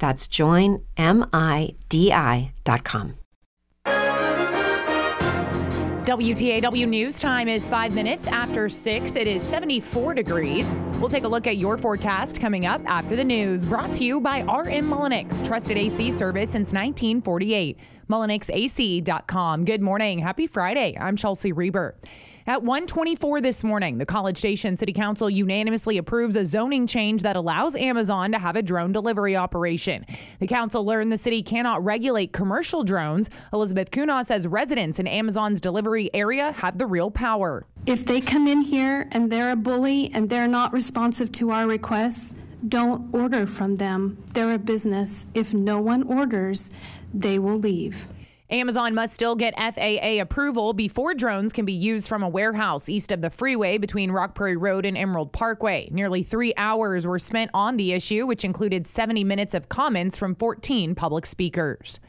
That's joinmidi.com. WTAW News time is five minutes after six. It is 74 degrees. We'll take a look at your forecast coming up after the news. Brought to you by RM Mullinix, trusted AC service since 1948. MullinixAC.com. Good morning. Happy Friday. I'm Chelsea Reber. At 124 this morning, the College Station City Council unanimously approves a zoning change that allows Amazon to have a drone delivery operation. The council learned the city cannot regulate commercial drones. Elizabeth Cunha says residents in Amazon's delivery area have the real power. If they come in here and they're a bully and they're not responsive to our requests, don't order from them. They're a business. If no one orders, they will leave. Amazon must still get FAA approval before drones can be used from a warehouse east of the freeway between Rock Prairie Road and Emerald Parkway. Nearly three hours were spent on the issue, which included 70 minutes of comments from 14 public speakers.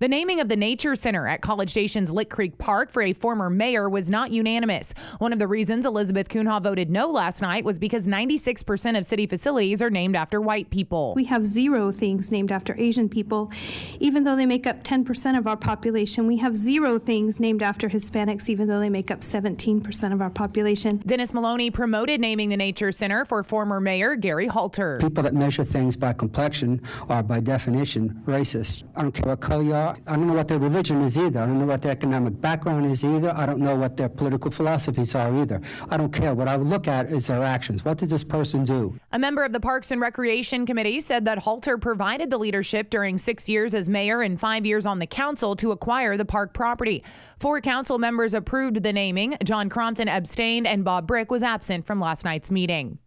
The naming of the Nature Center at College Station's Lick Creek Park for a former mayor was not unanimous. One of the reasons Elizabeth Cunha voted no last night was because 96% of city facilities are named after white people. We have zero things named after Asian people, even though they make up 10% of our population. We have zero things named after Hispanics, even though they make up 17% of our population. Dennis Maloney promoted naming the Nature Center for former mayor Gary Halter. People that measure things by complexion are, by definition, racist. I don't care what color you are. I don't know what their religion is either. I don't know what their economic background is either. I don't know what their political philosophies are either. I don't care. What I would look at is their actions. What did this person do? A member of the Parks and Recreation Committee said that Halter provided the leadership during six years as mayor and five years on the council to acquire the park property. Four council members approved the naming. John Crompton abstained, and Bob Brick was absent from last night's meeting.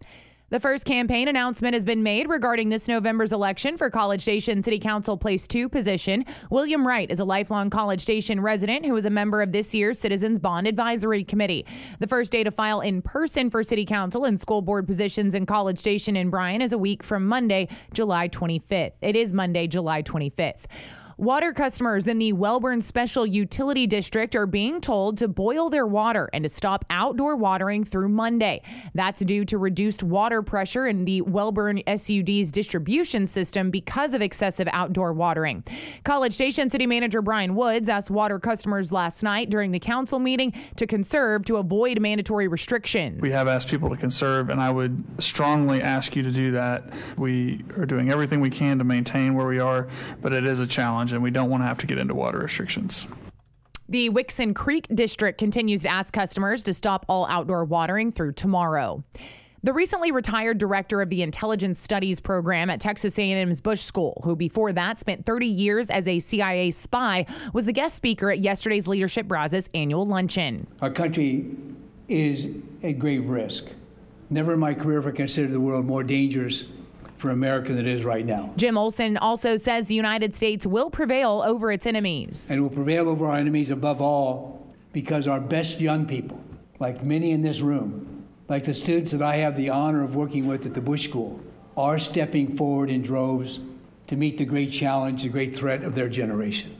The first campaign announcement has been made regarding this November's election for College Station City Council Place 2 position. William Wright is a lifelong College Station resident who is a member of this year's Citizens Bond Advisory Committee. The first day to file in person for City Council and school board positions in College Station in Bryan is a week from Monday, July 25th. It is Monday, July 25th. Water customers in the Wellborn Special Utility District are being told to boil their water and to stop outdoor watering through Monday. That's due to reduced water pressure in the Wellborn SUD's distribution system because of excessive outdoor watering. College Station City Manager Bryan Woods asked water customers last night during the council meeting to conserve to avoid mandatory restrictions. We have asked people to conserve, and I would strongly ask you to do that. We are doing everything we can to maintain where we are, but it is a challenge, and we don't want to have to get into water restrictions. The Wickson Creek District continues to ask customers to stop all outdoor watering through tomorrow. The recently retired director of the Intelligence Studies program at Texas A&M's Bush School, who before that spent 30 years as a CIA spy, was the guest speaker at yesterday's Leadership Brazos annual luncheon. Our country is a grave risk. Never in my career have I considered the world more dangerous for America than it is right now. Jim Olson also says the United States will prevail over its enemies. And will prevail over our enemies above all because our best young people, like many in this room, like the students that I have the honor of working with at the Bush School, are stepping forward in droves to meet the great challenge, the great threat of their generation.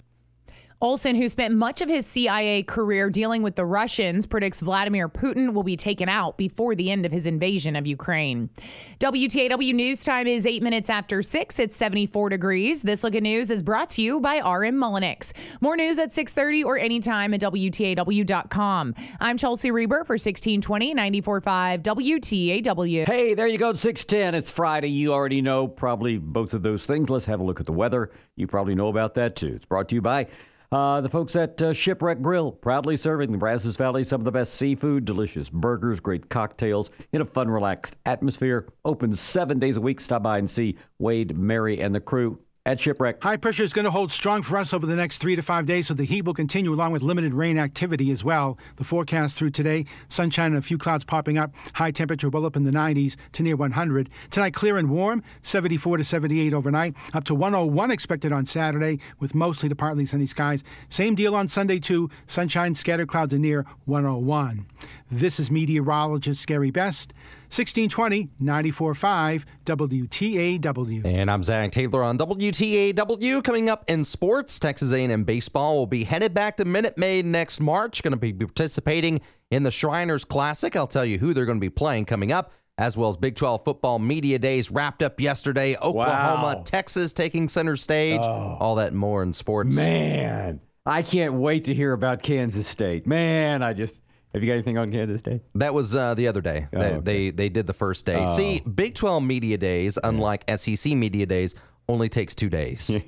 Olson, who spent much of his CIA career dealing with the Russians, predicts Vladimir Putin will be taken out before the end of his invasion of Ukraine. WTAW News Time is eight minutes after six. It's 74 degrees. This look at news is brought to you by RM Mullinix. More news at 6:30 or anytime at WTAW.com. I'm Chelsea Reber for 1620 94.5 WTAW. Hey, there you go, 610. It's Friday. You already know probably both of those things. Let's have a look at the weather. You probably know about that too. It's brought to you by Uh, the folks at uh, Shipwreck Grill, proudly serving the Brazos Valley some of the best seafood, delicious burgers, great cocktails in a fun, relaxed atmosphere. Open seven days a week. Stop by and see Wade, Mary, and the crew at Shipwreck. High pressure is going to hold strong for us over the next three to five days, so the heat will continue along with limited rain activity as well. The forecast through today sunshine and a few clouds popping up. High temperature well up in the 90s to near 100. Tonight, clear and warm, 74 to 78 overnight, up to 101 expected on Saturday with mostly to partly sunny skies. Same deal on Sunday, too. Sunshine, scattered clouds, and near 101. This is meteorologist Gary Best. 1620 94.5 WTAW. And I'm Zach Taylor on WTAW. Coming up in sports, Texas A&M baseball will be headed back to Minute Maid next March. Going to be participating in the Shriners Classic. I'll tell you who they're going to be playing coming up, as well as Big 12 football media days wrapped up yesterday. Oklahoma, Wow. Texas taking center stage. Oh. All that and more in sports. Man, I can't wait to hear about Kansas State. Man, I just. Have you got anything on Kansas Day? That was uh, the other day. they, okay. Oh. they they did the first day. See, Big 12 media days, unlike SEC media days, only takes two days.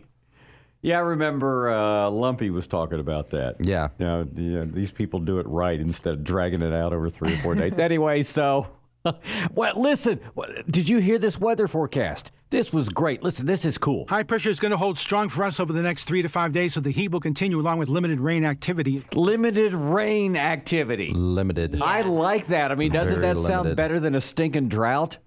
Yeah, I remember uh, Lumpy was talking about that. Yeah. You know, the, uh, these people do it right instead of dragging it out over three or four days. anyway, so. well, listen, did you hear this weather forecast? This was great. Listen, this is cool. High pressure is going to hold strong for us over the next three to five days, so the heat will continue along with limited rain activity. Limited rain activity. Limited. I like that. I mean, doesn't Very that sound better than a stinking drought?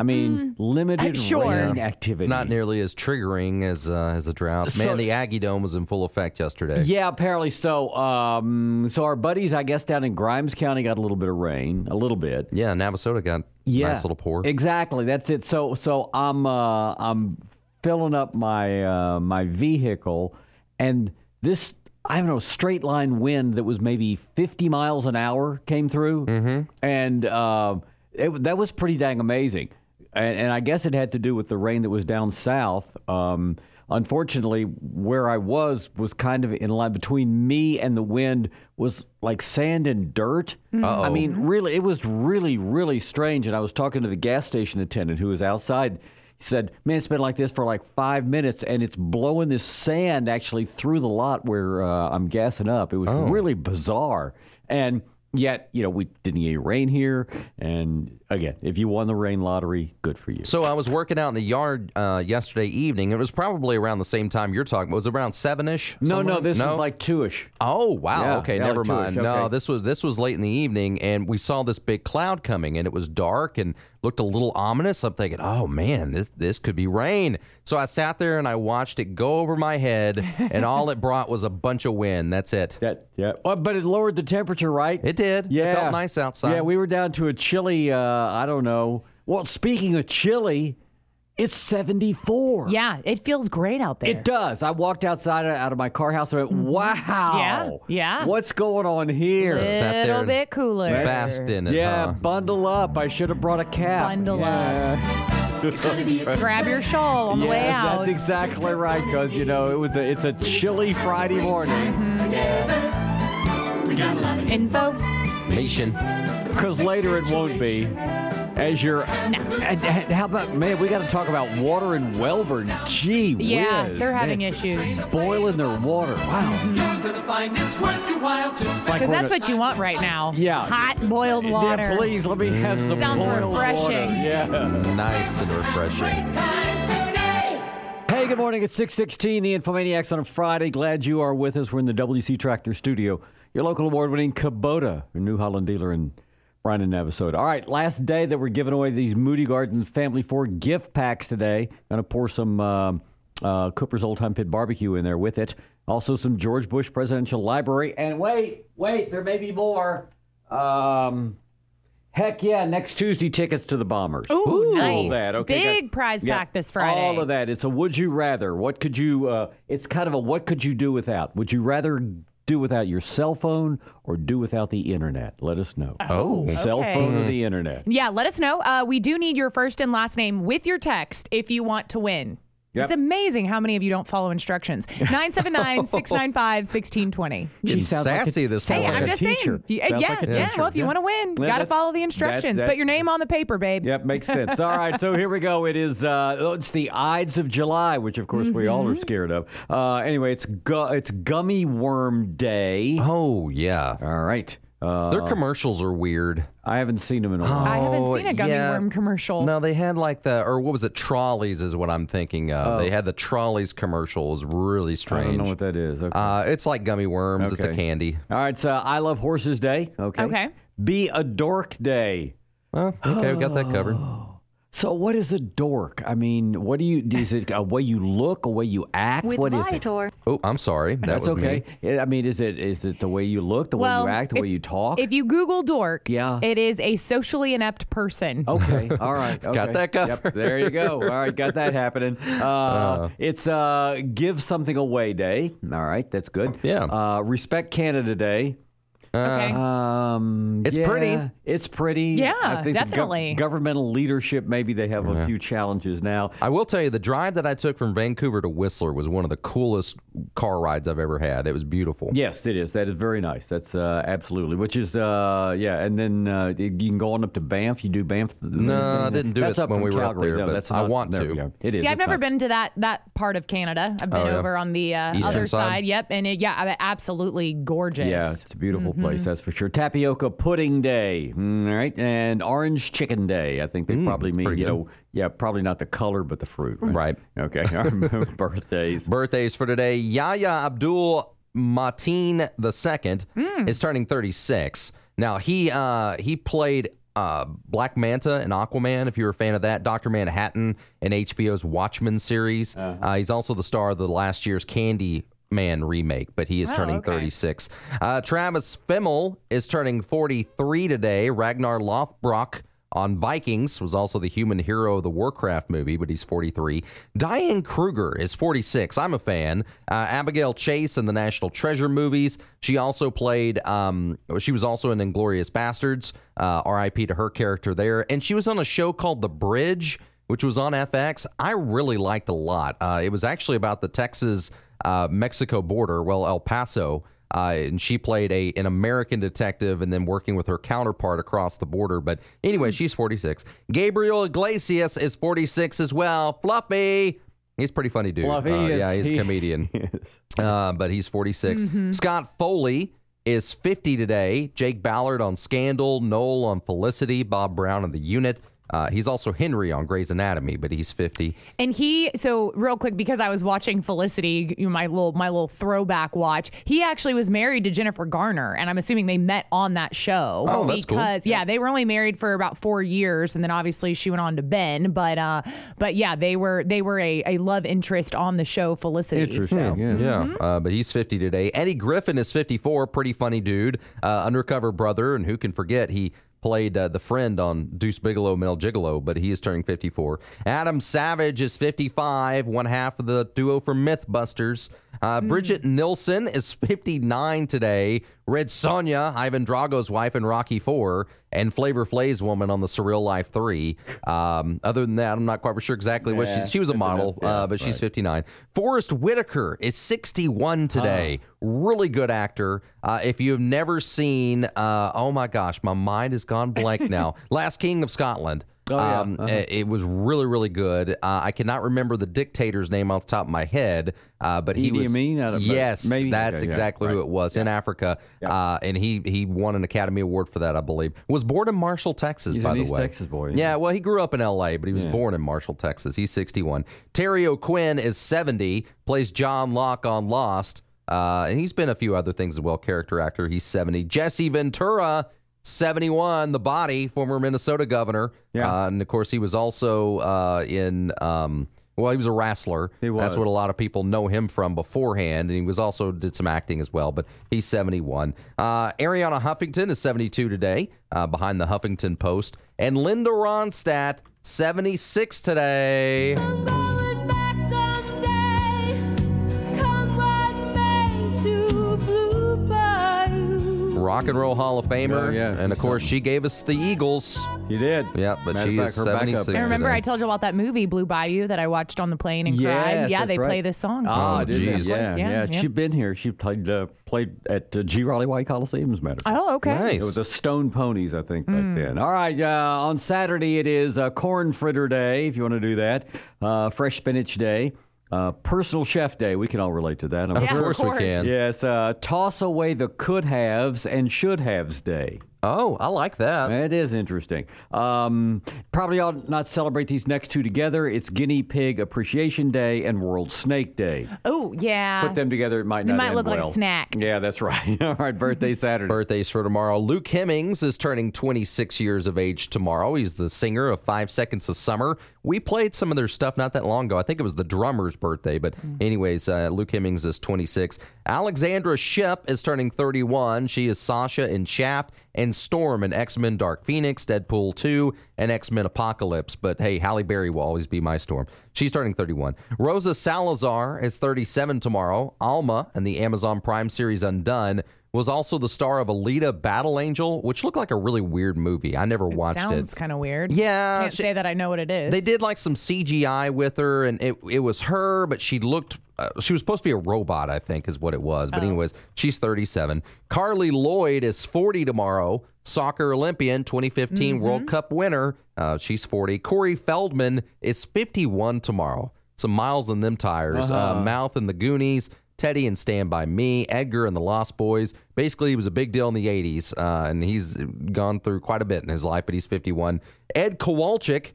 I mean, limited sure. rain activity. It's not nearly as triggering as uh, as a drought. Man, So- the Aggie Dome was in full effect yesterday. Yeah, apparently so. Um, so our buddies, I guess, down in Grimes County got a little bit of rain, a little bit. Yeah, Navasota got Yeah, nice little pour. Exactly. That's it. So so I'm uh, I'm filling up my uh, my vehicle, and this I don't know straight line wind that was maybe 50 miles an hour came through, mm-hmm. and uh, it, that was pretty dang amazing. And, and I guess it had to do with the rain that was down south. Um, unfortunately, where I was was kind of in line between me and the wind was like sand and dirt. I mean, really, it was really, really strange. And I was talking to the gas station attendant who was outside. He said, "Man, it's been like this for like five minutes, and it's blowing this sand actually through the lot where uh, I'm gassing up. It was really bizarre." And yet, you know, we didn't get any rain here. And again, if you won the rain lottery, good for you. So I was working out in the yard uh, yesterday evening. It was probably around the same time you're talking. about. Was it around seven ish? no, no, this was like two-ish. Oh wow! Yeah, okay, yeah, never like mind. No, this was this was late in the evening, and we saw this big cloud coming, and it was dark and looked a little ominous. I'm thinking, oh man, this this could be rain. So I sat there and I watched it go over my head, and all it brought was a bunch of wind. That's it. That yeah, oh, but it lowered the temperature, right? It did. Yeah. It felt nice outside. Yeah, we were down to a chilly. Uh, I don't know. Well, speaking of chilly, it's seventy four. Yeah, it feels great out there. It does. I walked outside out of my car house and went, mm-hmm. "Wow, Yeah, yeah. what's going on here?" A Sat there little and bit cooler. Basked in it. yeah, huh? bundle up. I should have brought a cap. Bundle yeah. Grab your shawl on the way Yeah, out. That's exactly right, because you know it was a, it's a chilly Friday morning. Info. Nation. Because later it won't be. As you're. And, and how about, man, we got to talk about water in Wellborn. Gee Yeah, whiz, they're having man. issues. Boiling their water. Wow. It's like Because we're that's gonna- what you want right now. Yeah. Hot boiled water. Yeah, please, let me have some Sounds boiled refreshing. water. Yeah. Nice and refreshing. Hey, good morning. It's 616, the Infomaniacs on a Friday. Glad you are with us. We're in the WC Tractor Studio. Your local award-winning Kubota, your New Holland dealer in Bryan and Navasota. All right, last day that we're giving away these Moody Gardens Family Four gift packs today. Going to pour some um uh, Cooper's Old Time Pit Barbecue in there with it. Also some George Bush Presidential Library. And wait, wait, there may be more. Um, heck yeah, next Tuesday tickets to the Bombers. Ooh, All nice. that. Okay, Big got- prize yeah, pack this Friday. All of that. It's a would you rather. What could you? Uh, it's kind of a what could you do without? Would you rather do without your cell phone or do without the internet? Let us know. Oh. cell okay. phone or the internet? Yeah, let us know. Uh, we do need your first and last name with your text if you want to win. Yep. It's amazing how many of you don't follow instructions. 979 695 1620. Getting sounds like a- sassy this time. Hey. I'm just saying. You- yeah, like yeah. teacher. Well, if you Yeah. want to win, Yeah, got to follow the instructions. that's- Put your name on the paper, babe. Yep, makes sense. All right, so here we go. It is uh, oh, it's the Ides of July, which of course we all are Mm-hmm. scared of. Uh, anyway, it's gu- it's Gummy Worm Day. Oh yeah, All right. Uh, their commercials are weird. I haven't seen them in a while. I haven't Oh, seen a gummy yeah. worm commercial. No, they had like the or what was it? Trolleys is what I'm thinking of. They had the trolleys commercial. It was really strange. I don't know what that is. Okay. Uh, it's like gummy worms. It's a candy. all right, so I Love Horses Day. Okay. Okay. Be a Dork Day. Well, okay, we got that covered. So what is a dork? I mean, what do you? Is it a way you look, a way you act? With what is it? Viator. Oh, I'm sorry. That That's was okay. me. I mean, is it is it the way you look, the well, way you act, the if- way you talk? If you Google dork, Yeah. it is a socially inept person. Okay. All right. Okay. Got that Yep, covered. there you go. All right. Got that happening. Uh, it's uh, Give Something Away Day. All right. That's good. Yeah. Uh, Respect Canada Day. Okay. Um, It's yeah, pretty. It's pretty. Yeah, I think the gov- definitely. governmental leadership, maybe they have a few challenges now. I will tell you, the drive that I took from Vancouver to Whistler was one of the coolest car rides I've ever had. It was beautiful. Yes, it is. That is very nice. That's uh, absolutely. Which is, uh, yeah. And then uh, you can go on up to Banff. You do Banff. No, I didn't do that's it up when from we were up Calgary. there, No, but that's I not- want there to. we go. It is. See, I've It's never nice. been to that that part of Canada. I've been Oh, yeah. over on the uh, Eastern other side? side. Yep, and it, yeah, I- absolutely gorgeous. Yeah, it's a beautiful Mm-hmm. place, that's for sure. Tapioca Pudding Day, mm, all right, and Orange Chicken Day. I think they probably mean, Mm, you good. know, yeah, probably not the color, but the fruit. Right. Okay. Our birthdays. Birthdays for today. Yahya Abdul Mateen II Hmm. is turning 36. Now he uh, he played uh, Black Manta in Aquaman. If you're a fan of that, Doctor Manhattan in HBO's Watchmen series. Uh-huh. uh he's also the star of the last year's Candy. Man remake, but he is Oh, turning okay. 36. Uh, Travis Fimmel is turning 43 today. Ragnar Lothbrok on Vikings was also the human hero of the Warcraft movie, but he's 43. Diane Kruger is 46. I'm a fan. Uh, Abigail Chase in the National Treasure movies. She also played. Um, she was also in Inglourious Basterds. Uh, R.I.P. to her character there, and she was on a show called The Bridge, which was on FX. I really liked a lot. Uh, it was actually about the Texas uh, Mexico border. Well, El Paso. Uh, and she played a an American detective and then working with her counterpart across the border. But anyway, she's 46. Gabriel Iglesias is 46 as well. Fluffy. He's a pretty funny dude. Fluffy Uh, is- yeah, he's a he- comedian. Uh, but he's 46. Scott Foley is 50 today. Jake Ballard on Scandal, Noel on Felicity, Bob Brown on The Unit. Uh, he's also Henry on Grey's Anatomy, but he's 50. And he, so real quick, because I was watching Felicity, you know, my little my little throwback watch. He actually was married to Jennifer Garner, and I'm assuming they met on that show. Oh, that's cool. because yeah, they were only married for about four years, and then obviously she went on to Ben. But uh, but yeah, they were they were a, a love interest on the show Felicity. Interesting. So. Yeah. Yeah, uh, but he's 50 today. Eddie Griffin is 54. Pretty funny dude. Uh, undercover brother, and who can forget he played uh, the friend on Deuce Bigalow, Male Gigolo, but he is turning 54. Adam Savage is 55, one half of the duo from Mythbusters. Uh, Brigitte Nielsen is 59 today. Red Sonja, Ivan Drago's wife in Rocky 4, and Flavor Flav's woman on the Surreal Life 3. Um, other than that, I'm not quite sure exactly what she's. She was a model. Yeah, uh, but she's 59. Forest Whitaker is 61 today. Really good actor. Uh, if you have never seen, uh, oh my gosh, my mind has gone blank now. Last King of Scotland. Oh, yeah. Um, Uh-huh. it, was really, really good. Uh, I cannot remember the dictator's name off the top of my head, uh, but he Idi was. Amin out of- yes, maybe? that's Okay, yeah, exactly who it was in Africa, uh, and he he won an Academy Award for that, I believe. Was born in Marshall, Texas, He's by the East way. Texas boy, Yeah, well, he grew up in L.A., but he was Yeah. born in Marshall, Texas. He's 61. Terry O'Quinn is 70, plays John Locke on Lost, uh, and he's been a few other things as well. Character actor, he's 70. Jesse Ventura, 71, the body, former Minnesota governor. Yeah. Uh, and of course, he was also uh, in. Um, well, he was a wrestler. He was. That's what a lot of people know him from beforehand, and he was also did some acting as well. But he's 71. Uh, Arianna Huffington is 72 today, uh, behind the Huffington Post, and Linda Ronstadt 76 today. Rock and Roll Hall of Famer. Oh, yeah, and of course, she gave us the Eagles. You did. Yeah, but Matter she of is fact, her backup- 76 And remember, today. I told you about that movie Blue Bayou that I watched on the plane and cried. Yeah, they right. play this song. Ah, Oh, did they? Yeah, yeah, Yeah, yeah. She'd been here. She played uh, played at uh, G. Rollie White Coliseum, as a matter of fact. Oh, okay. Nice. It was the Stone Poneys, I think, back Hmm. then. All right, uh, on Saturday it is uh, Corn Fritter Day, if you want to do that. Uh, Fresh Spinach Day. Uh, personal Chef Day. We can all relate to that. I'm Of Yeah, of course we can. Yes, uh, Toss Away the Could Haves and Should Haves Day. Oh, I like that. It is interesting. Um, probably ought not celebrate these next two together. It's Guinea Pig Appreciation Day and World Snake Day. Oh, yeah. Put them together, it might They not might end look like a well. snack. Yeah, that's right. All right, birthday Saturday. Birthdays for tomorrow. Luke Hemmings is turning 26 years of age tomorrow. He's the singer of Five Seconds of Summer. We played some of their stuff not that long ago. I think it was the drummer's birthday, but anyways, uh, Luke Hemmings is 26. Alexandra Shipp is turning 31. She is Sasha in Shaft and Storm in X Men Dark Phoenix, Deadpool 2, and X Men Apocalypse. But hey, Halle Berry will always be my Storm. She's turning 31. Rosa Salazar is 37 tomorrow. Alma in the Amazon Prime series Undone was also the star of Alita Battle Angel, which looked like a really weird movie. I never watched Sounds it. kind of weird. Yeah, Can't she- say that I know what it is. They did like some CGI with her, and it it was her, but she looked. Uh, she was supposed to be a robot, I think, is what it was. But anyways, she's 37. Carli Lloyd is 40 tomorrow. Soccer Olympian, 2015 World Cup winner. Uh, she's 40. Corey Feldman is 51 tomorrow. Some miles in them tires. uh Mouth and the Goonies. Teddy and Stand By Me, Edgar and the Lost Boys. Basically, he was a big deal in the 80s, uh, and he's gone through quite a bit in his life, but he's 51. Ed Kowalczyk,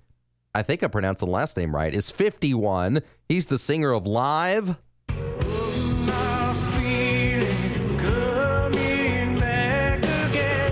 I think I pronounced the last name right, is 51. He's the singer of Live.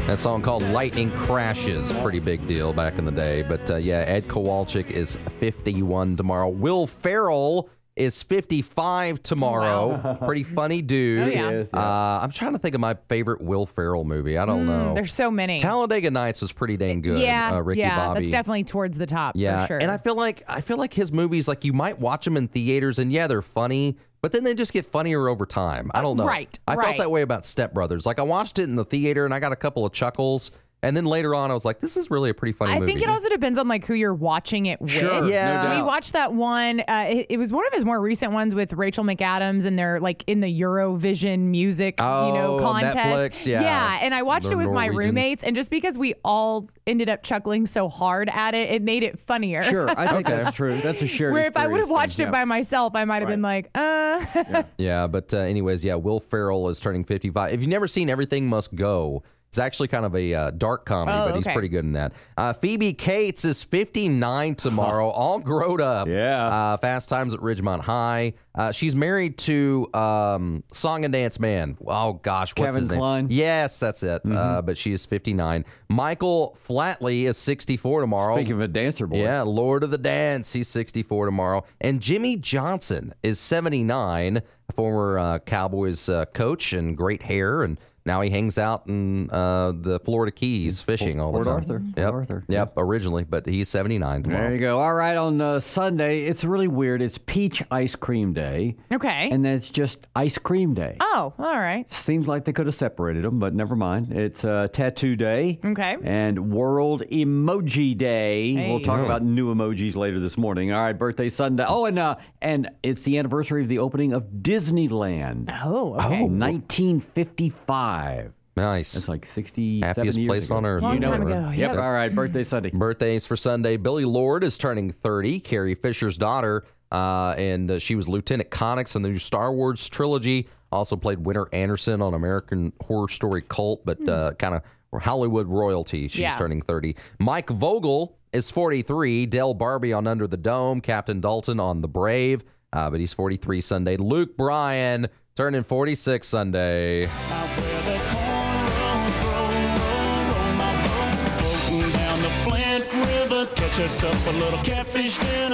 That song called Lightning Crashes, pretty big deal back in the day. But uh, yeah, Ed Kowalczyk is 51 tomorrow. Will Ferrell is 55 tomorrow. Pretty funny dude. Oh, yeah. Yes, Uh, I'm trying to think of my favorite Will Ferrell movie. I don't know. There's so many. Talladega Nights was pretty dang good. yeah, uh, Ricky yeah, Bobby. that's definitely towards the top. Yeah, for sure. and I feel like I feel like his movies, like you might watch them in theaters, and yeah, they're funny, but then they just get funnier over time. I don't know. right, I felt that way about Step Brothers. Like I watched it in the theater, and I got a couple of chuckles, and then later on, I was like, this is really a pretty funny I movie. think it also depends on like who you're watching it with. Sure, Yeah. no we watched that one. Uh, it, it was one of his more recent ones with Rachel McAdams, and they're like in the Eurovision music, you know, Oh, contest. Netflix, yeah. yeah. And I watched The it with my Norwegians. roommates, and just because we all ended up chuckling so hard at it, it made it funnier. Sure, I think that's true. That's a shared Where if I would have experience watched thing, it yeah. by myself, I might have been like, uh. Yeah, but uh, anyways, yeah, Will Ferrell is turning 55. If you've never seen Everything Must Go, it's actually kind of a uh, dark comedy, Oh, but he's okay. pretty good in that. Uh, Phoebe Cates is 59 tomorrow, all grown up. Yeah. Uh, Fast Times at Ridgemont High. Uh, she's married to um, Song and Dance Man. Oh, gosh, what's Kevin his name? Yes, that's it. Uh, but she is 59. Michael Flatley is 64 tomorrow. Speaking of a dancer boy. Yeah, Lord of the Dance. He's 64 tomorrow. And Jimmy Johnson is 79, former uh, Cowboys uh, coach and great hair. And now he hangs out in uh, the Florida Keys fishing all Port the time. Arthur. Port Yep. Arthur. Yep, originally, but he's 79 tomorrow. There you go. All right, on uh, Sunday, it's really weird. It's Peach Ice Cream Day. Okay. And then it's just Ice Cream Day. oh, all right. Seems like they could have separated them, but never mind. It's uh, Tattoo Day. Okay. And World Emoji Day. We'll Hey. talk about new emojis later this morning. All right, birthday Sunday. Oh, and uh, and it's the anniversary of the opening of Disneyland. Oh, okay. 1955. Nice. That's like 67 Happiest years place ago. on earth. Long You know time it. ago, Yep. yep. All right, birthday Sunday. Birthdays for Sunday. Billie Lourd is turning 30. Carrie Fisher's daughter, uh, and uh, she was Lieutenant Connix in the new Star Wars trilogy. Also played Winter Anderson on American Horror Story Cult, but uh, kind of Hollywood royalty. She's Yeah. turning 30. Mike Vogel is 43. Del Barbie on Under the Dome. Captain Dalton on The Brave, uh, but he's 43 Sunday. Luke Bryan turning 46 Sunday.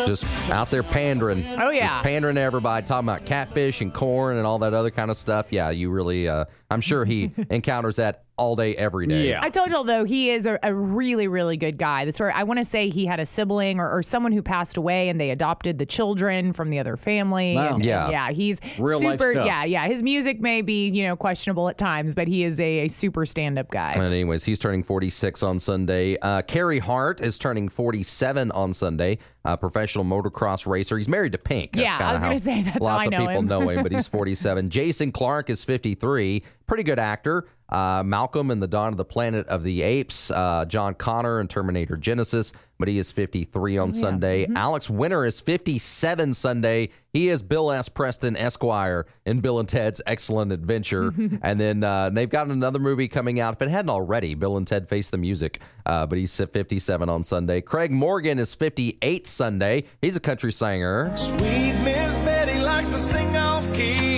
Just out there pandering. Oh, yeah. Just pandering to everybody, talking about catfish and corn and all that other kind of stuff. Yeah, you really, uh, I'm sure he encounters that all day, every day. Yeah. I told y'all though he is a, a really really good guy. The story I want to say he had a sibling or, or someone who passed away and they adopted the children from the other family. Wow. And- and Yeah. yeah. He's Real life super. stuff. Yeah, yeah. His music may be you know questionable at times, but he is a, a super stand up guy. And anyways, he's turning 46 on Sunday. Uh, Carey Hart is turning 47 on Sunday. Uh, professional motocross racer. He's married to Pink. That's Yeah, I kinda was gonna say, that's how lots I of people him. know him, but he's 47. Jason Clarke is 53. Pretty good actor. Uh, Malcolm in the Dawn of the Planet of the Apes. Uh, John Connor in Terminator Genisys, but he is 53 on Sunday. Mm-hmm. Alex Winter is 57 Sunday. He is Bill S. Preston Esquire in Bill and Ted's Excellent Adventure. and then uh, they've got another movie coming out. If it hadn't already, Bill and Ted Face the Music. Uh, but he's 57 on Sunday. Craig Morgan is 58 Sunday. He's a country singer. Sweet Miss Betty likes to sing off key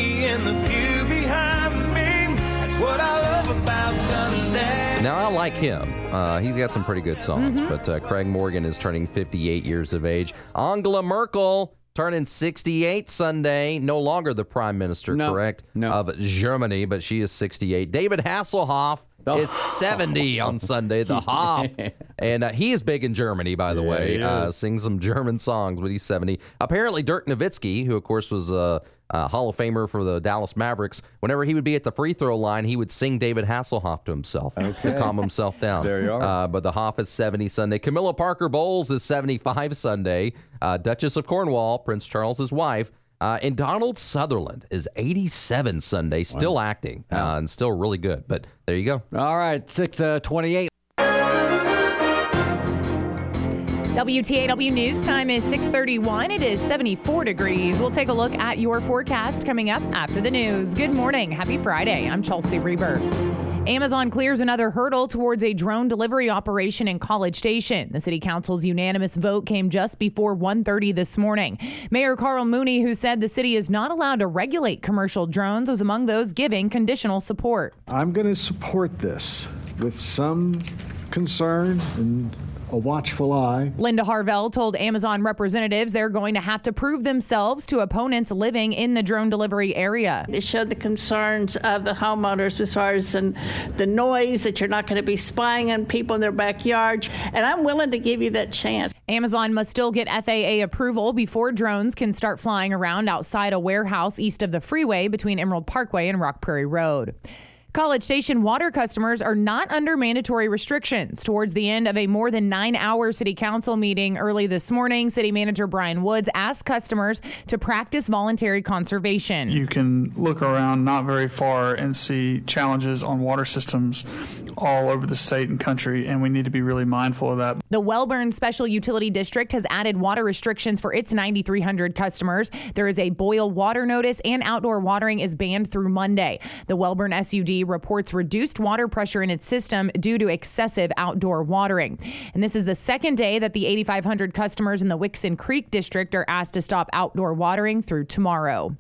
I like him. Uh, he's got some pretty good songs, Mm-hmm. but uh, Craig Morgan is turning 58 years of age. Angela Merkel turning 68 Sunday. No longer the prime minister, No, correct? no. Of Germany, but she is 68. David Hasselhoff Oh. is 70 on Sunday, the Hoff. And uh, he is big in Germany, by the Yeah, way. Uh, sings some German songs, but he's 70. Apparently, Dirk Nowitzki, who, of course, was a uh, Hall of Famer for the Dallas Mavericks, whenever he would be at the free throw line, he would sing David Hasselhoff to himself okay. to calm himself down. there you are. Uh, but the Hoff is 70 Sunday. Camilla Parker Bowles is 75 Sunday. Uh, Duchess of Cornwall, Prince Charles's wife. Uh, and Donald Sutherland is 87 Sunday, still wow. acting uh, and still really good. But there you go. All right, 628. Uh, WTAW news time is 6:31. It is 74 degrees. We'll take a look at your forecast coming up after the news. Good morning. Happy Friday. I'm Chelsea Reber. Amazon clears another hurdle towards a drone delivery operation in College Station. The city council's unanimous vote came just before 1:30 this morning. Mayor Karl Mooney, who said the city is not allowed to regulate commercial drones, was among those giving conditional support. I'm going to support this with some concern and a watchful eye. Linda Harvell told Amazon representatives they're going to have to prove themselves to opponents living in the drone delivery area. It showed the concerns of the homeowners as far as the, the noise that you're not going to be spying on people in their backyard. And I'm willing to give you that chance. Amazon must still get FAA approval before drones can start flying around outside a warehouse east of the freeway between Emerald Parkway and Rock Prairie Road. College Station water customers are not under mandatory restrictions. Towards the end of a more than nine hour city council meeting early this morning, city manager Bryan Woods asked customers to practice voluntary conservation. You can look around not very far and see challenges on water systems all over the state and country, and we need to be really mindful of that. The Wellborn Special Utility District has added water restrictions for its 9,300 customers. There is a boil water notice, and outdoor watering is banned through Monday. The Wellborn SUD reports reduced water pressure in its system due to excessive outdoor watering. And this is the second day that the 8,500 customers in the Wickson Creek District are asked to stop outdoor watering through tomorrow.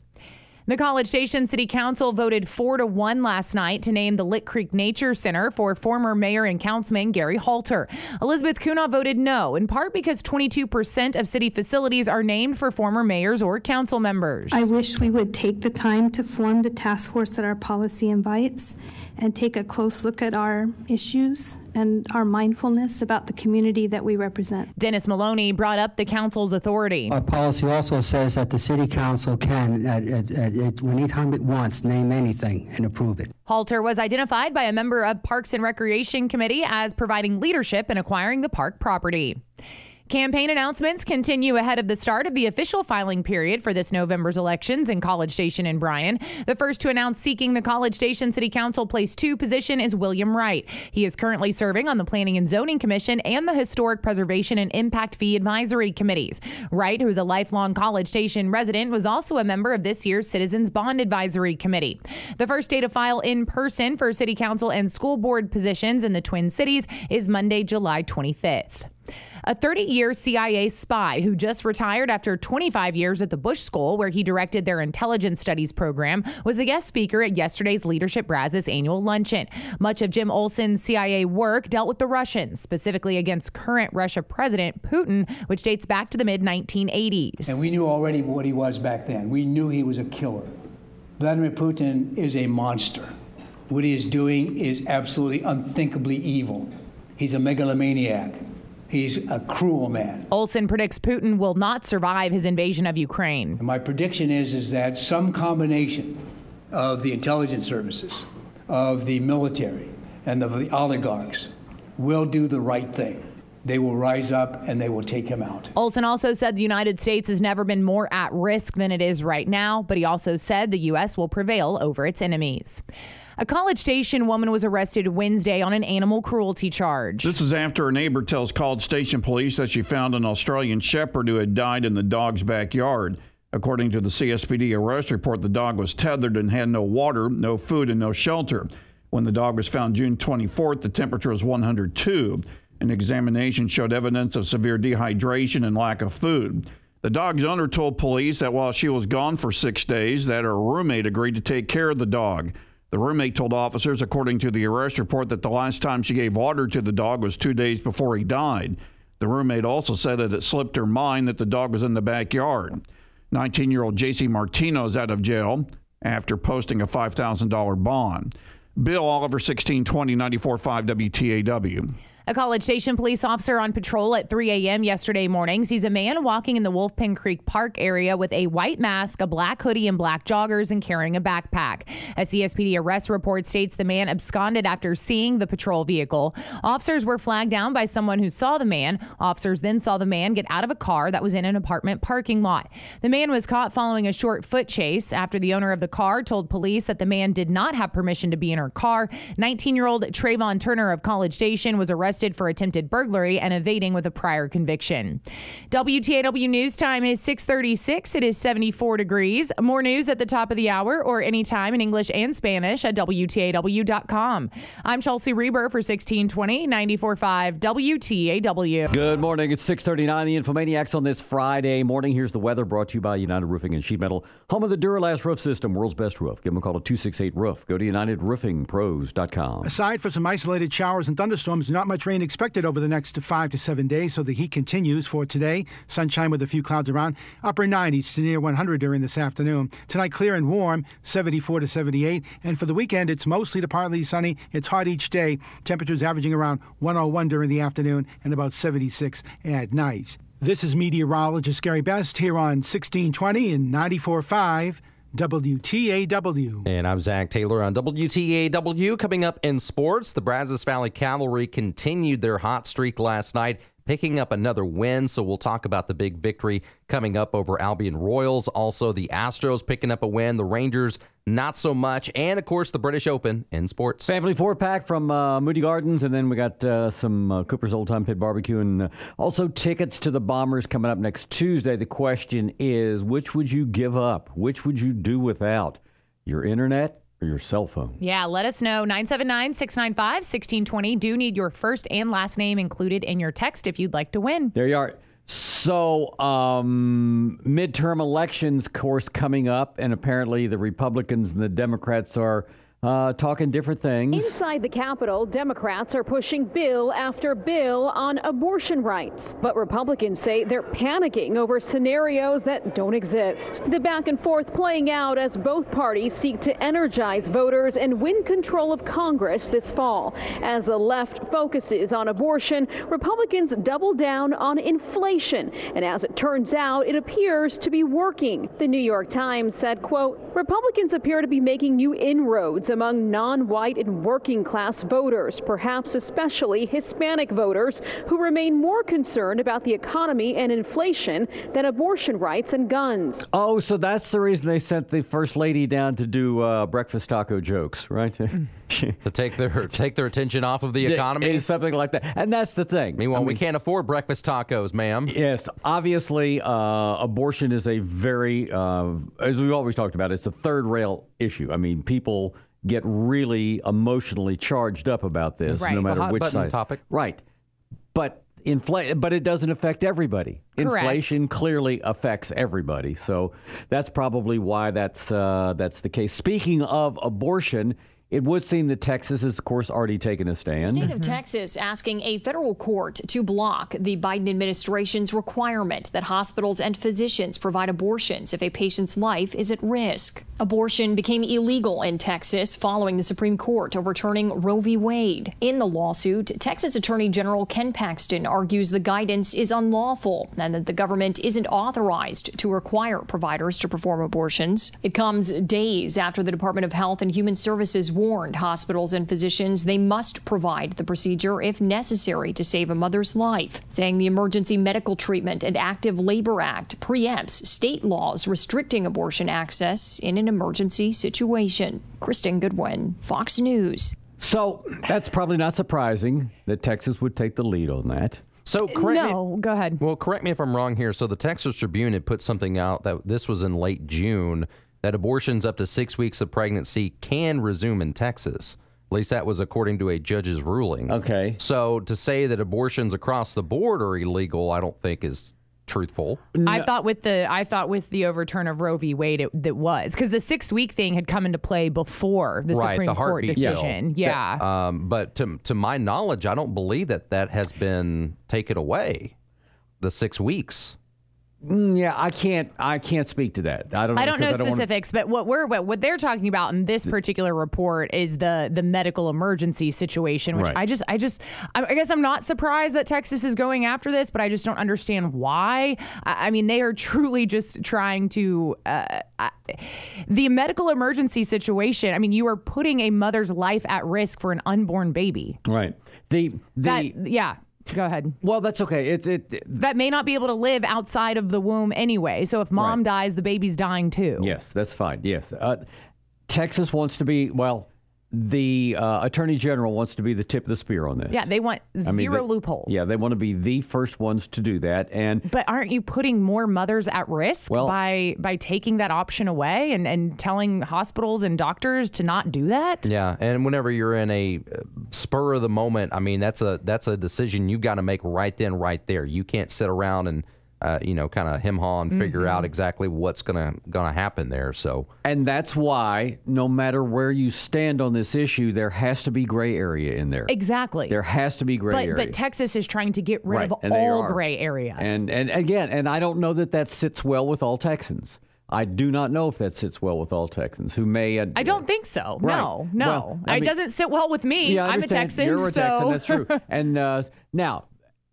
The College Station City Council voted 4 to 1 last night to name the Lick Creek Nature Center for former mayor and councilman Gary Halter. Elizabeth Cunha voted no, in part because 22% of city facilities are named for former mayors or council members. I wish we would take the time to form the task force that our policy invites and take a close look at our issues and our mindfulness about the community that we represent. Dennis Maloney brought up the council's authority. Our policy also says that the city council can, at, at, at, at, anytime it wants, name anything and approve it. Halter was identified by a member of Parks and Recreation Committee as providing leadership in acquiring the park property. Campaign announcements continue ahead of the start of the official filing period for this November's elections in College Station and Bryan. The first to announce seeking the College Station City Council Place 2 position is William Wright. He is currently serving on the Planning and Zoning Commission and the Historic Preservation and Impact Fee Advisory Committees. Wright, who is a lifelong College Station resident, was also a member of this year's Citizens Bond Advisory Committee. The first day to file in person for City Council and School Board positions in the Twin Cities is Monday, July 25th. A 30 year CIA spy who just retired after 25 years at the Bush School, where he directed their intelligence studies program, was the guest speaker at yesterday's Leadership Brazos annual luncheon. Much of Jim Olson's CIA work dealt with the Russians, specifically against current Russia President Putin, which dates back to the mid 1980s. And we knew already what he was back then. We knew he was a killer. Vladimir Putin is a monster. What he is doing is absolutely unthinkably evil. He's a megalomaniac. He's a cruel man. Olson predicts Putin will not survive his invasion of Ukraine. And my prediction is, is that some combination of the intelligence services, of the military, and of the oligarchs will do the right thing. They will rise up and they will take him out. Olson also said the United States has never been more at risk than it is right now, but he also said the U.S. will prevail over its enemies. A College Station woman was arrested Wednesday on an animal cruelty charge. This is after a neighbor tells College Station police that she found an Australian Shepherd who had died in the dog's backyard. According to the CSPD arrest report, the dog was tethered and had no water, no food, and no shelter. When the dog was found June 24th, the temperature was 102. An examination showed evidence of severe dehydration and lack of food. The dog's owner told police that while she was gone for six days, that her roommate agreed to take care of the dog. The roommate told officers, according to the arrest report, that the last time she gave water to the dog was two days before he died. The roommate also said that it slipped her mind that the dog was in the backyard. 19 year old JC Martino is out of jail after posting a $5,000 bond. Bill Oliver, 1620 94.5 WTAW. A College Station police officer on patrol at 3 a.m. yesterday morning sees a man walking in the Wolf Pen Creek Park area with a white mask, a black hoodie, and black joggers and carrying a backpack. A CSPD arrest report states the man absconded after seeing the patrol vehicle. Officers were flagged down by someone who saw the man. Officers then saw the man get out of a car that was in an apartment parking lot. The man was caught following a short foot chase after the owner of the car told police that the man did not have permission to be in her car. 19 year old Trayvon Turner of College Station was arrested for attempted burglary and evading with a prior conviction. WTAW News Time is 636. It is 74 degrees. More news at the top of the hour or anytime in English and Spanish at WTAW.com. I'm Chelsea Reber for 1620 945 WTAW. Good morning. It's 639. The Infomaniacs on this Friday morning. Here's the weather brought to you by United Roofing and Sheet Metal, home of the Duro-Last roof system, world's best roof. Give them a call at 268 Roof. Go to UnitedRoofingPros.com. Aside from some isolated showers and thunderstorms, not much rain expected over the next five to seven days, so the heat continues for today. Sunshine with a few clouds around. Upper 90s to near 100 during this afternoon. Tonight, clear and warm, 74 to 78. And for the weekend, it's mostly to partly sunny. It's hot each day. Temperatures averaging around 101 during the afternoon and about 76 at night. This is meteorologist Gary Best here on 1620 and 94.5 WTAW. And I'm Zach Taylor on WTAW. Coming up in sports, the Brazos Valley Cavalry continued their hot streak last night, picking up another win. So we'll talk about the big victory coming up over Albion Royals. Also, the Astros picking up a win, the Rangers not so much, and of course, the British Open in sports. Family four pack from uh, Moody Gardens, and then we got uh, some uh, Cooper's Old Time Pit Barbecue, and uh, also tickets to the Bombers coming up next Tuesday. The question is, which would you give up? Which would you do without? Your internet or your cell phone? Yeah, let us know. 979 695 1620. Do need your first and last name included in your text if you'd like to win. There you are. So, um, midterm elections, course, coming up, and apparently the Republicans and the Democrats are uh, talking different things. Inside the Capitol, Democrats are pushing bill after bill on abortion rights. But Republicans say they're panicking over scenarios that don't exist. The back and forth playing out as both parties seek to energize voters and win control of Congress this fall. As the left focuses on abortion, Republicans double down on inflation. And as it turns out, it appears to be working. The New York Times said, quote, Republicans appear to be making new inroads among non-white and working class voters, perhaps especially Hispanic voters who remain more concerned about the economy and inflation than abortion rights and guns. Oh, so that's the reason they sent the first lady down to do uh, breakfast taco jokes, right? to take their take their attention off of the economy, something like that. And that's the thing. Meanwhile, I mean, we can't afford breakfast tacos, ma'am. Yes, obviously, uh, abortion is a very, uh, as we've always talked about, it's the third rail issue. I mean, people get really emotionally charged up about this, Right. no matter which side. topic. Right, but inflation, but it doesn't affect everybody. Correct. Inflation clearly affects everybody, so that's probably why that's uh, that's the case. Speaking of abortion. It would seem that Texas has, of course, already taken a stand. State of mm-hmm. Texas asking a federal court to block the Biden administration's requirement that hospitals and physicians provide abortions if a patient's life is at risk. Abortion became illegal in Texas following the Supreme Court overturning Roe v. Wade. In the lawsuit, Texas Attorney General Ken Paxton argues the guidance is unlawful and that the government isn't authorized to require providers to perform abortions. It comes days after the Department of Health and Human Services warned hospitals and physicians they must provide the procedure if necessary to save a mother's life, saying the Emergency Medical Treatment and Active Labor Act preempts state laws restricting abortion access in an emergency situation. Kristen Goodwin, Fox News. So that's probably not surprising that Texas would take the lead on that. So correct no, me, go ahead. Well, correct me if I'm wrong here. So the Texas Tribune had put something out that this was in late June that abortions up to six weeks of pregnancy can resume in Texas. At least that was according to a judge's ruling. Okay. So to say that abortions across the board are illegal, I don't think is truthful. I thought with the I thought with the overturn of Roe v. Wade, it, that was because the six week thing had come into play before the right, Supreme the Court decision. bill. Yeah. That- um, but to to my knowledge, I don't believe that that has been taken away. The six weeks. Mm, yeah, I can't. I can't speak to that. I don't. Know I don't know because wanna- specifics, but what we're what, what they're talking about in this particular report is the the medical emergency situation, which Right. I just I just I I guess I'm not surprised that Texas is going after this, but I just don't understand why. I, I mean, they are truly just trying to uh, I, the medical emergency situation. I mean, you are putting a mother's life at risk for an unborn baby. Right. The the That yeah. Go ahead. well, that's okay. It it That may not be able to live outside of the womb anyway. So if mom dies, the baby's dying too. yes, that's fine. Yes, uh, Texas wants to be well. The uh, attorney general wants to be the tip of the spear on this. Yeah, they want I mean, zero they- loopholes. Yeah, they want to be the first ones to do that, and But aren't you putting more mothers at risk Well- by by taking that option away and, and telling hospitals and doctors to not do that? Yeah, and whenever you're in a uh, spur of the moment, I mean that's a that's a decision you've got to make right then, right there. You can't sit around and uh, you know kind of hem haw and figure Mm-hmm. out exactly what's gonna gonna happen there. So and that's why no matter where you stand on this issue, there has to be gray area in there. Exactly. There has to be gray but area. but Texas is trying to get rid Right, of and all gray area. And and again, and I don't know that that sits well with all Texans. I do not know if that sits well with all Texans who may. Uh, I don't think so. Right. No, no. Well, I it doesn't sit well with me. Yeah, I I'm a. Texan. You're a so Texan. That's true. and uh, now,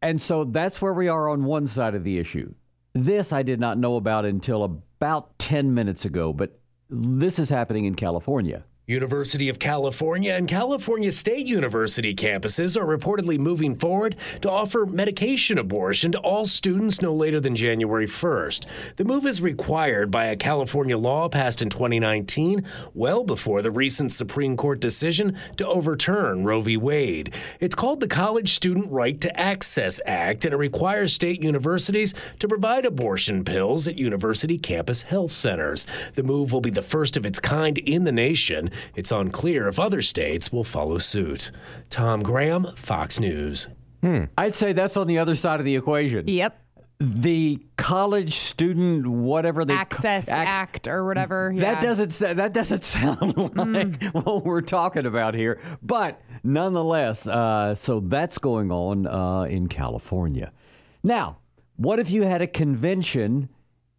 and so that's where we are on one side of the issue. This I did not know about until about ten minutes ago, but this is happening in California. University of California and California State University campuses are reportedly moving forward to offer medication abortion to all students no later than January 1st. The move is required by a California law passed in 2019, well before the recent Supreme Court decision to overturn Roe v. Wade. It's called the College Student Right to Access Act, and it requires state universities to provide abortion pills at university campus health centers. The move will be the first of its kind in the nation. It's unclear if other states will follow suit. Tom Graham, Fox News. I'd say that's on the other side of the equation. Yep. The college student, whatever they Access Ac- Act or whatever. That doesn't sa- that doesn't sound like what we're talking about here, but nonetheless, uh, so that's going on uh, in California. Now, what if you had a convention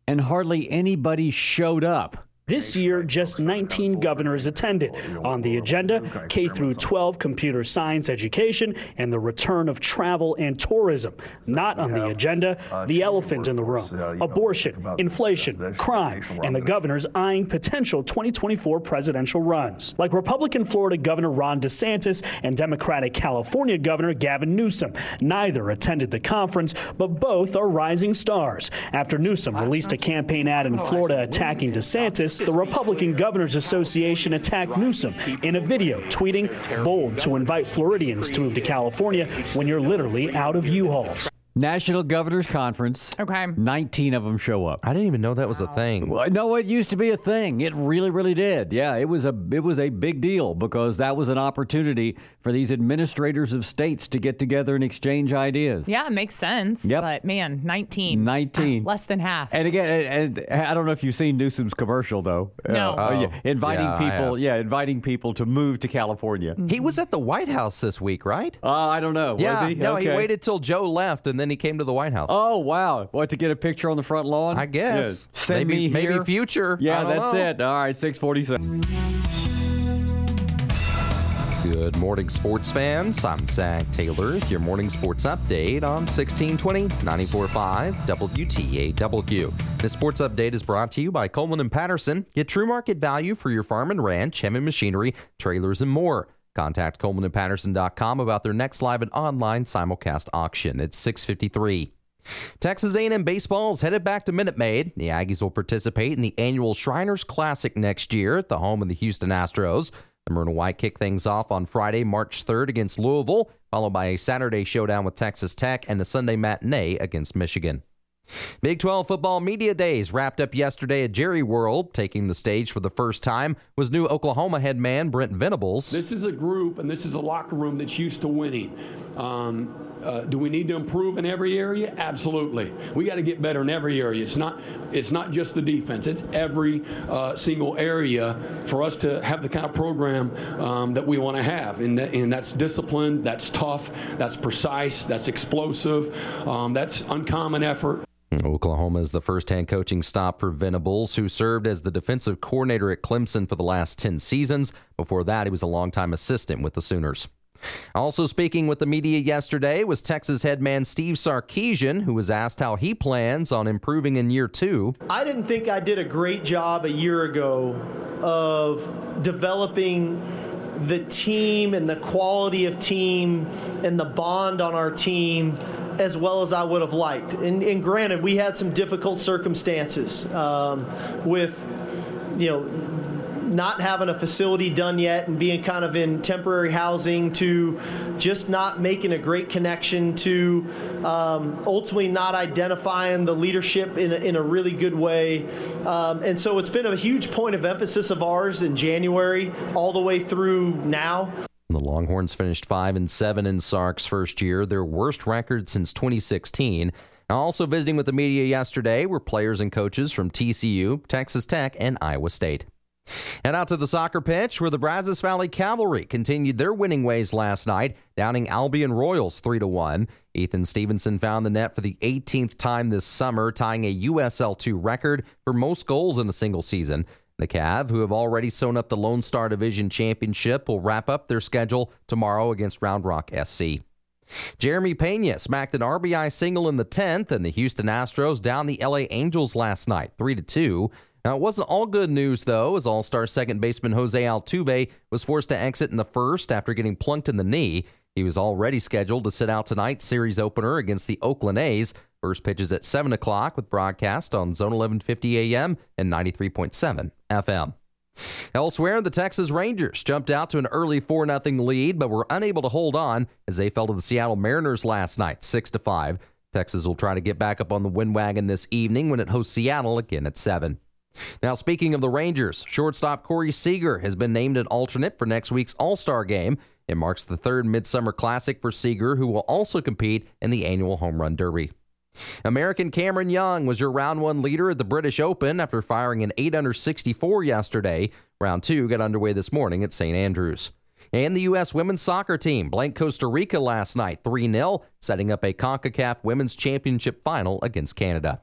and hardly anybody showed up? This year, just 19 governors attended. On the agenda, K through 12 computer science education and the return of travel and tourism. Not on the agenda, the elephant in the room: abortion, inflation, crime, and the governors eyeing potential 2024 presidential runs. Like Republican Florida Governor Ron DeSantis and Democratic California Governor Gavin Newsom. Neither attended the conference, but both are rising stars. After Newsom released a campaign ad in Florida attacking DeSantis, the Republican Governors Association attacked Newsom in a video, tweeting, bold to invite Floridians to move to California when you're literally out of U-Hauls. National Governors Conference. Okay. 19 of them show up. I didn't even know that was a thing. Well, no, it used to be a thing. It really, really did. Yeah, it was a it was a big deal because that was an opportunity for these administrators of states to get together and exchange ideas. Yeah, it makes sense. Yep. But man, 19. 19. Less than half. And again, and, and I don't know if you've seen Newsom's commercial though. No. Uh, Oh, yeah, inviting yeah, people, yeah, inviting people to move to California. He was at the White House this week, right? Uh, I don't know. yeah, was he? no, he waited till Joe left and then he came to the White House. Oh wow! What to get a picture on the front lawn? I guess. Yes. Send Maybe- me maybe future. Yeah, that's know. it. All right, six forty-seven. Good morning, sports fans. I'm Zach Taylor with your morning sports update on 1620 945 WTAW. This sports update is brought to you by Coleman and Patterson. Get true market value for your farm and ranch, heavy machinery, trailers, and more. Contact colemanandpatterson.com about their next live and online simulcast auction. at 653. Texas A&M baseball is headed back to Minute Maid. The Aggies will participate in the annual Shriners Classic next year at the home of the Houston Astros. The Maroon and White kick things off on Friday, March 3rd against Louisville, followed by a Saturday showdown with Texas Tech and a Sunday matinee against Michigan. Big 12 football media days wrapped up yesterday at Jerry World. Taking the stage for the first time was new Oklahoma head man Brent Venables. This is a group and this is a locker room that's used to winning. Um, uh, do we need to improve in every area? Absolutely. We got to get better in every area. It's not it's not just the defense. It's every uh, single area for us to have the kind of program um, that we want to have. And, that, and that's disciplined. That's tough. That's precise. That's explosive. Um, that's uncommon effort. Oklahoma is the first hand coaching stop for Venables, who served as the defensive coordinator at Clemson for the last 10 seasons. Before that, he was a longtime assistant with the Sooners. Also speaking with the media yesterday was Texas head man Steve Sarkisian, who was asked how he plans on improving in year two. I didn't think I did a great job a year ago of developing the team and the quality of team and the bond on our team as well as I would have liked. And, and granted, we had some difficult circumstances um, with, you know, not having a facility done yet and being kind of in temporary housing to just not making a great connection to um, ultimately not identifying the leadership in a, in a really good way. Um, and so it's been a huge point of emphasis of ours in January all the way through now. The Longhorns finished 5 and 7 in Sark's first year, their worst record since 2016. Also visiting with the media yesterday were players and coaches from TCU, Texas Tech, and Iowa State. And out to the soccer pitch, where the Brazos Valley Cavalry continued their winning ways last night, downing Albion Royals 3 to 1. Ethan Stevenson found the net for the 18th time this summer, tying a USL2 record for most goals in a single season. The Cav, who have already sewn up the Lone Star Division Championship, will wrap up their schedule tomorrow against Round Rock SC. Jeremy Pena smacked an RBI single in the 10th, and the Houston Astros down the LA Angels last night, 3 to 2. Now, it wasn't all good news, though, as All Star second baseman Jose Altuve was forced to exit in the first after getting plunked in the knee. He was already scheduled to sit out tonight's series opener against the Oakland A's. First pitch is at 7 o'clock with broadcast on Zone 1150 AM and 93.7 FM. Elsewhere, the Texas Rangers jumped out to an early 4 0 lead, but were unable to hold on as they fell to the Seattle Mariners last night, 6 5. Texas will try to get back up on the win wagon this evening when it hosts Seattle again at 7. Now, speaking of the Rangers, shortstop Corey Seager has been named an alternate for next week's All Star game. It marks the third Midsummer Classic for Seager, who will also compete in the annual Home Run Derby. American Cameron Young was your round one leader at the British Open after firing an 8 under 64 yesterday. Round two got underway this morning at St. Andrews. And the U.S. women's soccer team blanked Costa Rica last night 3 0, setting up a CONCACAF Women's Championship final against Canada.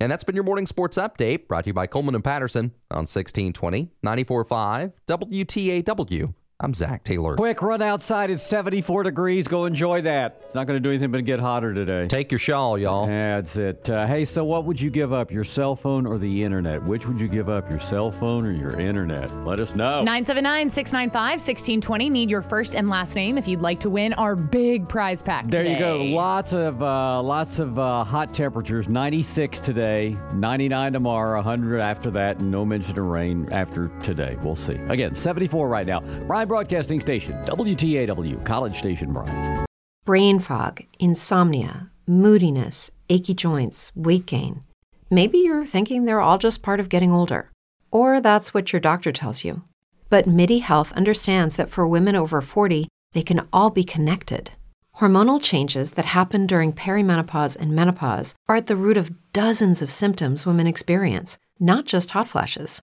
And that's been your morning sports update brought to you by Coleman and Patterson on 1620 945 WTAW. I'm Zach Taylor. Quick run outside. It's 74 degrees. Go enjoy that. It's not going to do anything but get hotter today. Take your shawl, y'all. That's it. Uh, hey, so what would you give up, your cell phone or the internet? Which would you give up, your cell phone or your internet? Let us know. 979 695 1620. Need your first and last name if you'd like to win our big prize pack. There you go. Lots of uh, lots of uh, hot temperatures. 96 today, 99 tomorrow, 100 after that, and no mention of rain after today. We'll see. Again, 74 right now. Bryan Broadcasting Station, WTAW, College Station, Bryan. Brain fog, insomnia, moodiness, achy joints, weight gain. Maybe you're thinking they're all just part of getting older, or that's what your doctor tells you. But MIDI Health understands that for women over 40, they can all be connected. Hormonal changes that happen during perimenopause and menopause are at the root of dozens of symptoms women experience, not just hot flashes.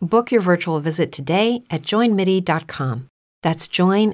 Book your virtual visit today at joinmidi.com. That's joinmidi.com.